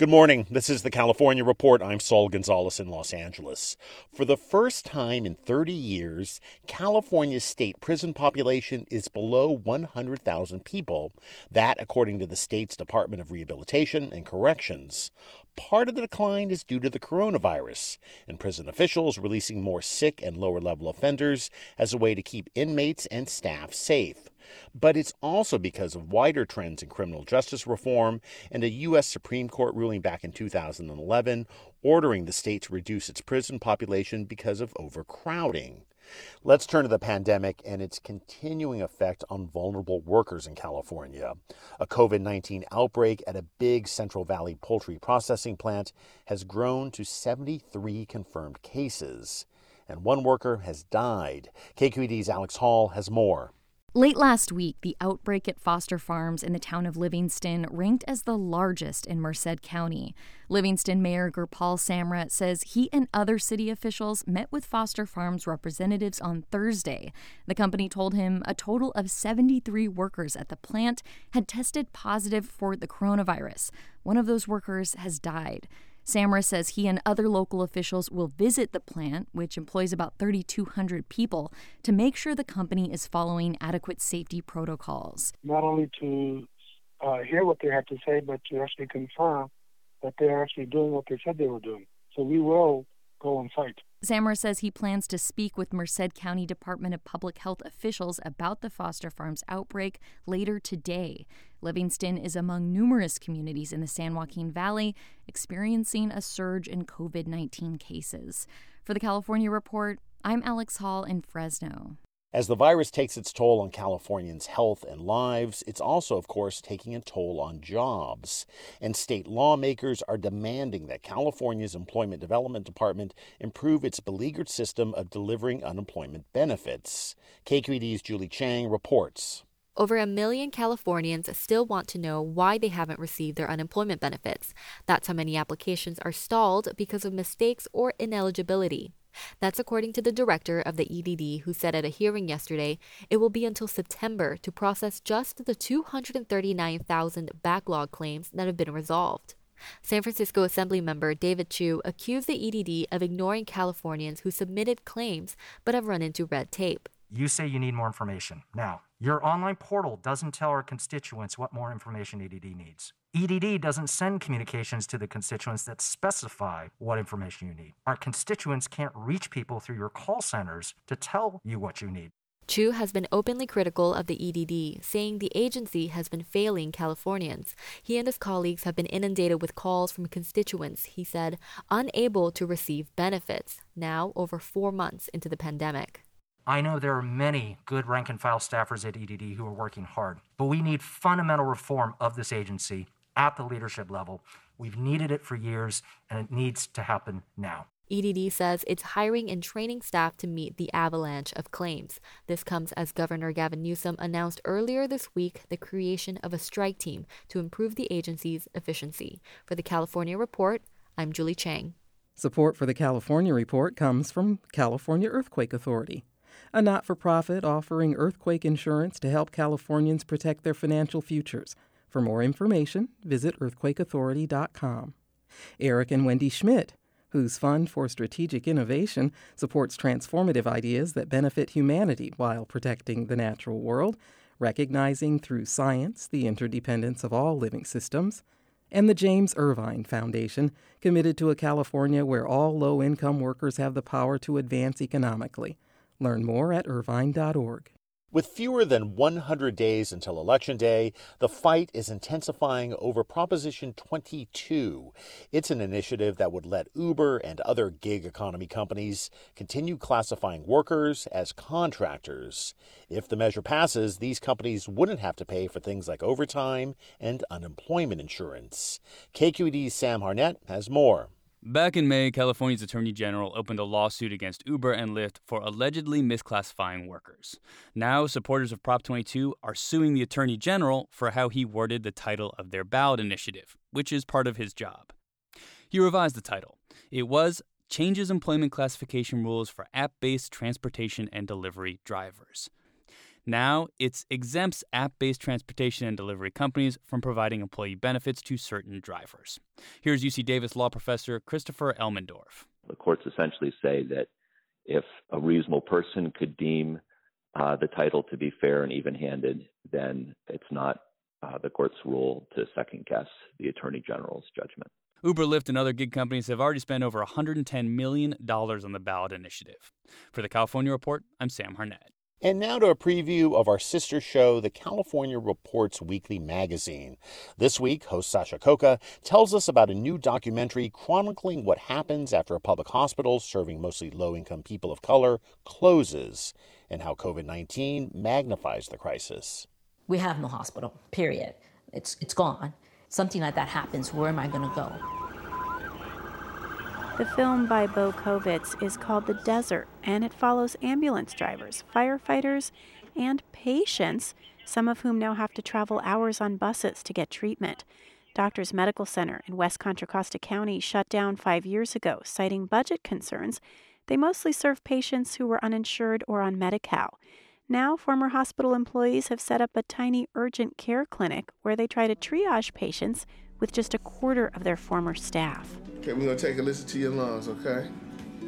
Good morning. This is the California Report. I'm Saul Gonzalez in Los Angeles. For the first time in 30 years, California's state prison population is below 100,000 people. That, according to the state's Department of Rehabilitation and Corrections. Part of the decline is due to the coronavirus, and prison officials releasing more sick and lower level offenders as a way to keep inmates and staff safe. But it's also because of wider trends in criminal justice reform and a U.S. Supreme Court ruling back in 2011 ordering the state to reduce its prison population because of overcrowding. Let's turn to the pandemic and its continuing effect on vulnerable workers in California. A COVID 19 outbreak at a big Central Valley poultry processing plant has grown to 73 confirmed cases, and one worker has died. KQED's Alex Hall has more. Late last week, the outbreak at Foster Farms in the town of Livingston ranked as the largest in Merced County. Livingston Mayor Gurpal Samra says he and other city officials met with Foster Farms representatives on Thursday. The company told him a total of 73 workers at the plant had tested positive for the coronavirus. One of those workers has died. Samra says he and other local officials will visit the plant, which employs about 3,200 people, to make sure the company is following adequate safety protocols. Not only to uh, hear what they have to say, but to actually confirm that they're actually doing what they said they were doing. So we will go on site. Samra says he plans to speak with Merced County Department of Public Health officials about the Foster Farms outbreak later today. Livingston is among numerous communities in the San Joaquin Valley experiencing a surge in COVID 19 cases. For the California Report, I'm Alex Hall in Fresno. As the virus takes its toll on Californians' health and lives, it's also, of course, taking a toll on jobs. And state lawmakers are demanding that California's Employment Development Department improve its beleaguered system of delivering unemployment benefits. KQED's Julie Chang reports. Over a million Californians still want to know why they haven't received their unemployment benefits. That's how many applications are stalled because of mistakes or ineligibility. That's according to the director of the EDD, who said at a hearing yesterday it will be until September to process just the 239,000 backlog claims that have been resolved. San Francisco Assembly member David Chiu accused the EDD of ignoring Californians who submitted claims but have run into red tape. You say you need more information. Now, your online portal doesn't tell our constituents what more information EDD needs. EDD doesn't send communications to the constituents that specify what information you need. Our constituents can't reach people through your call centers to tell you what you need. Chiu has been openly critical of the EDD, saying the agency has been failing Californians. He and his colleagues have been inundated with calls from constituents, he said, unable to receive benefits, now over four months into the pandemic. I know there are many good rank and file staffers at EDD who are working hard, but we need fundamental reform of this agency at the leadership level. We've needed it for years, and it needs to happen now. EDD says it's hiring and training staff to meet the avalanche of claims. This comes as Governor Gavin Newsom announced earlier this week the creation of a strike team to improve the agency's efficiency. For the California Report, I'm Julie Chang. Support for the California Report comes from California Earthquake Authority, a not for profit offering earthquake insurance to help Californians protect their financial futures. For more information, visit earthquakeauthority.com. Eric and Wendy Schmidt, whose Fund for Strategic Innovation supports transformative ideas that benefit humanity while protecting the natural world, recognizing through science the interdependence of all living systems. And the James Irvine Foundation, committed to a California where all low income workers have the power to advance economically. Learn more at irvine.org. With fewer than 100 days until Election Day, the fight is intensifying over Proposition 22. It's an initiative that would let Uber and other gig economy companies continue classifying workers as contractors. If the measure passes, these companies wouldn't have to pay for things like overtime and unemployment insurance. KQED's Sam Harnett has more. Back in May, California's Attorney General opened a lawsuit against Uber and Lyft for allegedly misclassifying workers. Now, supporters of Prop 22 are suing the Attorney General for how he worded the title of their ballot initiative, which is part of his job. He revised the title. It was Changes Employment Classification Rules for App Based Transportation and Delivery Drivers. Now, it exempts app based transportation and delivery companies from providing employee benefits to certain drivers. Here's UC Davis law professor Christopher Elmendorf. The courts essentially say that if a reasonable person could deem uh, the title to be fair and even handed, then it's not uh, the court's rule to second guess the attorney general's judgment. Uber, Lyft, and other gig companies have already spent over $110 million on the ballot initiative. For the California Report, I'm Sam Harnett. And now to a preview of our sister show, the California Reports Weekly Magazine. This week, host Sasha Khokha tells us about a new documentary chronicling what happens after a public hospital serving mostly low income people of color closes and how COVID 19 magnifies the crisis. We have no hospital, period. It's, it's gone. Something like that happens, where am I going to go? The film by Bo Kovitz is called The Desert, and it follows ambulance drivers, firefighters, and patients, some of whom now have to travel hours on buses to get treatment. Doctors Medical Center in West Contra Costa County shut down five years ago, citing budget concerns. They mostly serve patients who were uninsured or on Medi Cal. Now, former hospital employees have set up a tiny urgent care clinic where they try to triage patients with just a quarter of their former staff. Okay, we're gonna take a listen to your lungs, okay?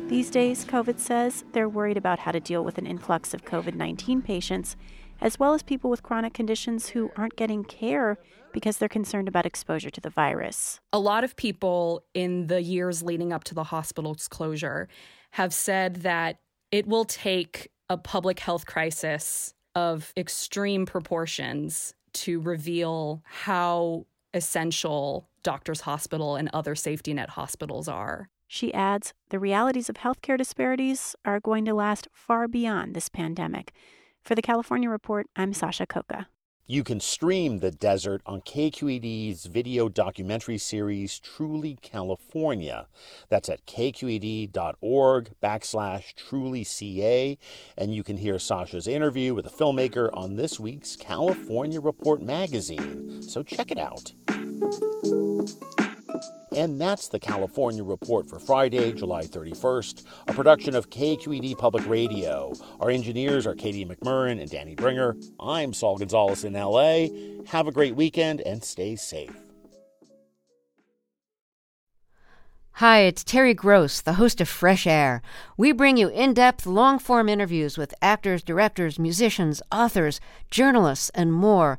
These days, Kovitz says they're worried about how to deal with an influx of COVID 19 patients, as well as people with chronic conditions who aren't getting care because they're concerned about exposure to the virus. A lot of people in the years leading up to the hospital's closure have said that it will take a public health crisis of extreme proportions to reveal how essential Doctors Hospital and other safety net hospitals are. She adds the realities of healthcare disparities are going to last far beyond this pandemic. For the California Report, I'm Sasha Khokha. You can stream The Desert on KQED's video documentary series Truly California. That's at kqed.org backslash trulyca. And you can hear Sasha's interview with the filmmaker on this week's California Report magazine. So check it out. And that's the California Report for Friday, July 31st, a production of KQED Public Radio. Our engineers are Katie McMurran and Danny Bringer. I'm Saul Gonzalez in LA. Have a great weekend and stay safe. Hi, it's Terry Gross, the host of Fresh Air. We bring you in depth, long form interviews with actors, directors, musicians, authors, journalists, and more.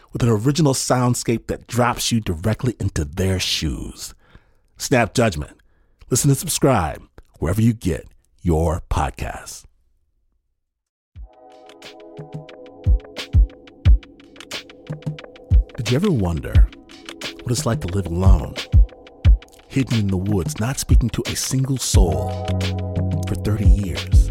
with an original soundscape that drops you directly into their shoes. Snap Judgment. Listen and subscribe wherever you get your podcasts. Did you ever wonder what it's like to live alone, hidden in the woods, not speaking to a single soul for 30 years?